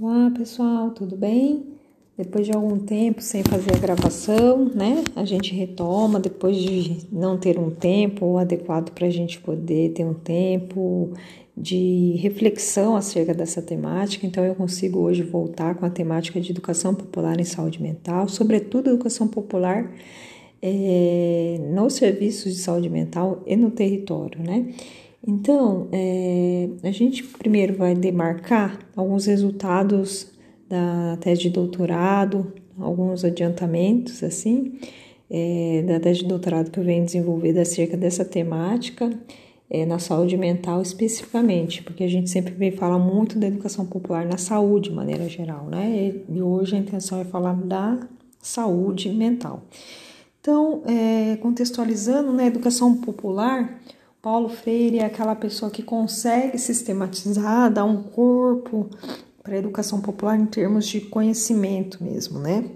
Olá pessoal, tudo bem? Depois de algum tempo sem fazer a gravação, né? A gente retoma depois de não ter um tempo adequado para a gente poder ter um tempo de reflexão acerca dessa temática. Então, eu consigo hoje voltar com a temática de educação popular em saúde mental, sobretudo educação popular é, nos serviços de saúde mental e no território, né? Então, é, a gente primeiro vai demarcar alguns resultados da tese de doutorado, alguns adiantamentos, assim, é, da tese de doutorado que eu venho desenvolvendo acerca dessa temática é, na saúde mental especificamente, porque a gente sempre vem falar muito da educação popular na saúde, de maneira geral, né? E hoje a intenção é falar da saúde mental. Então, é, contextualizando, na né, educação popular, Paulo Freire é aquela pessoa que consegue sistematizar, dar um corpo para a educação popular em termos de conhecimento mesmo, né?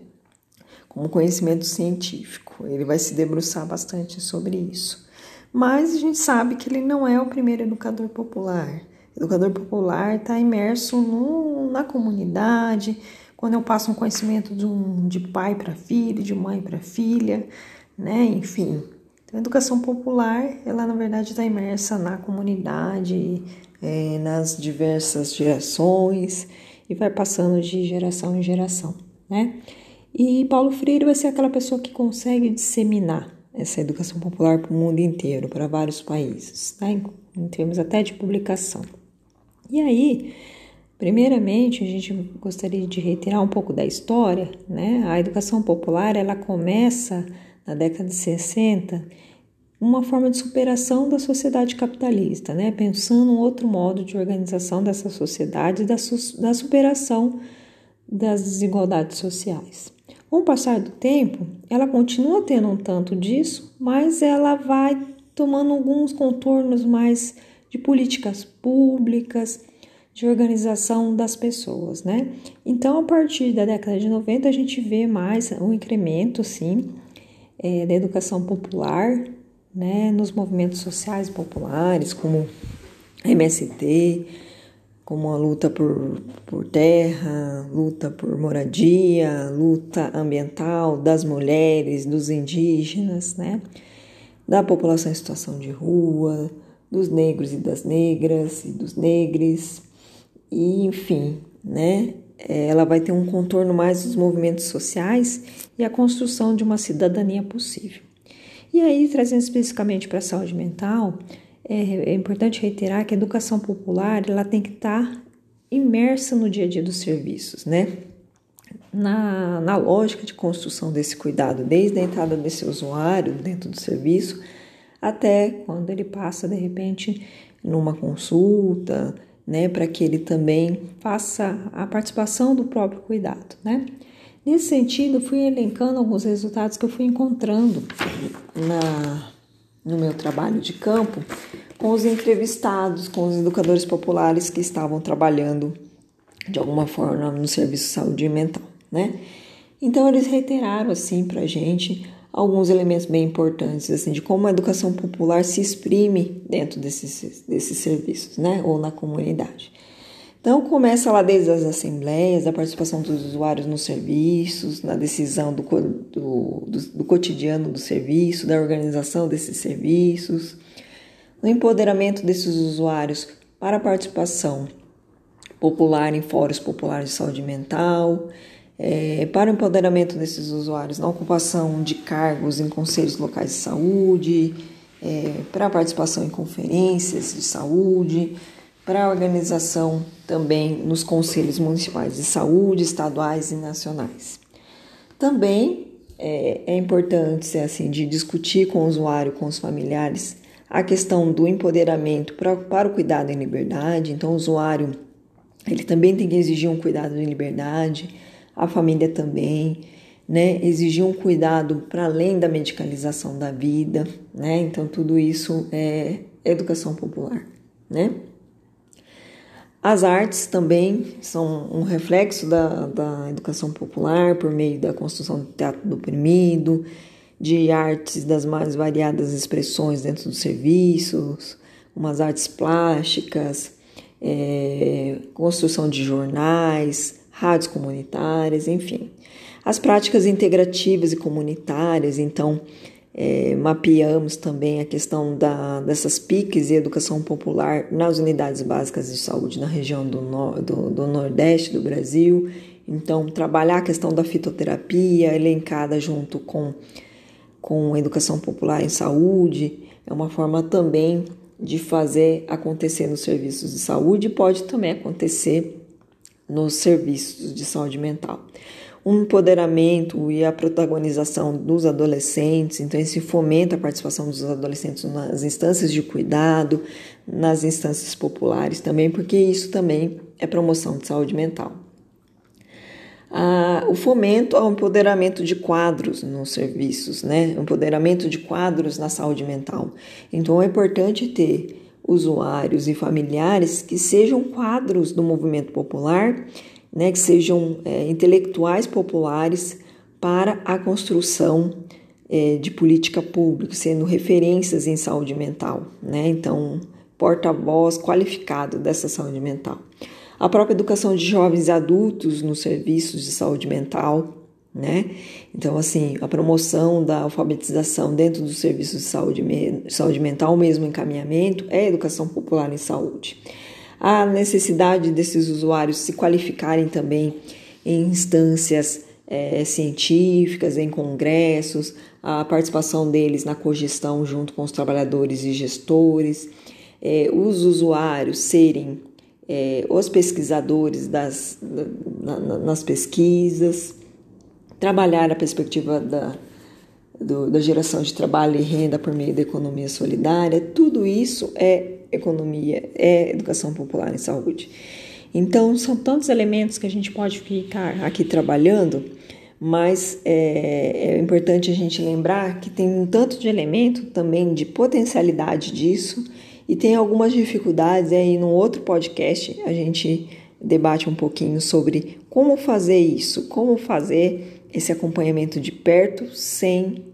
Como conhecimento científico. Ele vai se debruçar bastante sobre isso. Mas a gente sabe que ele não é o primeiro educador popular. Educador popular está imerso no, na comunidade, quando eu passo um conhecimento de, um, de pai para filho, de mãe para filha, né? Enfim. A educação popular, ela na verdade está imersa na comunidade, é, nas diversas gerações e vai passando de geração em geração, né? E Paulo Freire vai ser aquela pessoa que consegue disseminar essa educação popular para o mundo inteiro, para vários países, tá? em, termos até de publicação. E aí, Primeiramente, a gente gostaria de reiterar um pouco da história, né? A educação popular, ela começa na década de 60, uma forma de superação da sociedade capitalista, né? Pensando um outro modo de organização dessa sociedade, da, su da superação das desigualdades sociais. Com o passar do tempo, ela continua tendo um tanto disso, mas ela vai tomando alguns contornos mais de políticas públicas, de organização das pessoas, né? Então, a partir da década de 90, a gente vê mais um incremento, sim, é, da educação popular, né? Nos movimentos sociais populares, como MST, como a luta por, por terra, luta por moradia, luta ambiental das mulheres, dos indígenas, né? Da população em situação de rua, dos negros e das negras e dos negros, e enfim, né? Ela vai ter um contorno mais dos movimentos sociais e a construção de uma cidadania possível. E aí, trazendo especificamente para a saúde mental, é, é, importante reiterar que a educação popular ela tem que estar tá imersa no dia a dia dos serviços, né? Na, na lógica de construção desse cuidado, desde a entrada desse usuário dentro do serviço até quando ele passa de repente numa consulta, né, para que ele também faça a participação do próprio cuidado, né? Nesse sentido, fui elencando alguns resultados que eu fui encontrando na, no meu trabalho de campo com os entrevistados, com os educadores populares que estavam trabalhando de alguma forma no serviço de saúde mental, né? Então eles reiteraram assim para a gente alguns elementos bem importantes, assim, de como a educação popular se exprime dentro desses, desses serviços, né, ou na comunidade. Então, começa lá desde as assembleias, da participação dos usuários nos serviços, na decisão do, do, do, do cotidiano do serviço, da organização desses serviços, no empoderamento desses usuários para a participação popular em fóruns populares de saúde mental, é, para o empoderamento desses usuários na ocupação de cargos em conselhos locais de saúde, é, para a participação em conferências de saúde, para a organização também nos conselhos municipais de saúde, estaduais e nacionais. Também é, é importante assim de discutir com o usuário, com os familiares, a questão do empoderamento para, para o cuidado em liberdade. Então, o usuário ele também tem que exigir um cuidado em liberdade a família também, né? Exigir um cuidado para além da medicalização da vida, né? Então, tudo isso é educação popular, né? As artes também são um reflexo da, da educação popular por meio da construção do teatro do oprimido, de artes das mais variadas expressões dentro dos serviços, umas artes plásticas, é, construção de jornais, rádios comunitárias, enfim. As práticas integrativas e comunitárias, então, é, mapeamos também a questão da, dessas PICs e educação popular nas unidades básicas de saúde na região do, no, do, do Nordeste do Brasil. Então, trabalhar a questão da fitoterapia elencada junto com, com educação popular em saúde é uma forma também de fazer acontecer nos serviços de saúde e pode também acontecer nos serviços de saúde mental. O empoderamento e a protagonização dos adolescentes, então esse fomenta a participação dos adolescentes nas instâncias de cuidado, nas instâncias populares também, porque isso também é promoção de saúde mental. Ah, o fomento ao empoderamento de quadros nos serviços, né? Empoderamento de quadros na saúde mental. Então é importante ter usuários e familiares que sejam quadros do movimento popular, né? Que sejam é, intelectuais populares para a construção é, de política pública, sendo referências em saúde mental, né? Então, porta-voz qualificado dessa saúde mental a própria educação de jovens e adultos nos serviços de saúde mental, né? Então, assim, a promoção da alfabetização dentro dos serviços de saúde, saúde mental, mesmo encaminhamento, é educação popular em saúde. A necessidade desses usuários se qualificarem também em instâncias é, científicas, em congressos, a participação deles na cogestão junto com os trabalhadores e gestores, é, os usuários serem é, os pesquisadores das, na, nas pesquisas, trabalhar a perspectiva da, do, da geração de trabalho e renda por meio da economia solidária, tudo isso é economia, é educação popular em saúde. Então, são tantos elementos que a gente pode ficar aqui trabalhando, mas é, é importante a gente lembrar que tem um tanto de elemento também de potencialidade disso e tem algumas dificuldades. Aí, num outro podcast, a gente debate um pouquinho sobre como fazer isso, como fazer esse acompanhamento de perto sem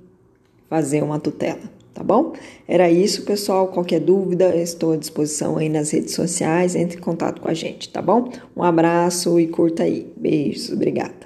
fazer uma tutela, tá bom? Era isso, pessoal. Qualquer dúvida, estou à disposição aí nas redes sociais. Entre em contato com a gente, tá bom? Um abraço e curta aí. Beijos, obrigada.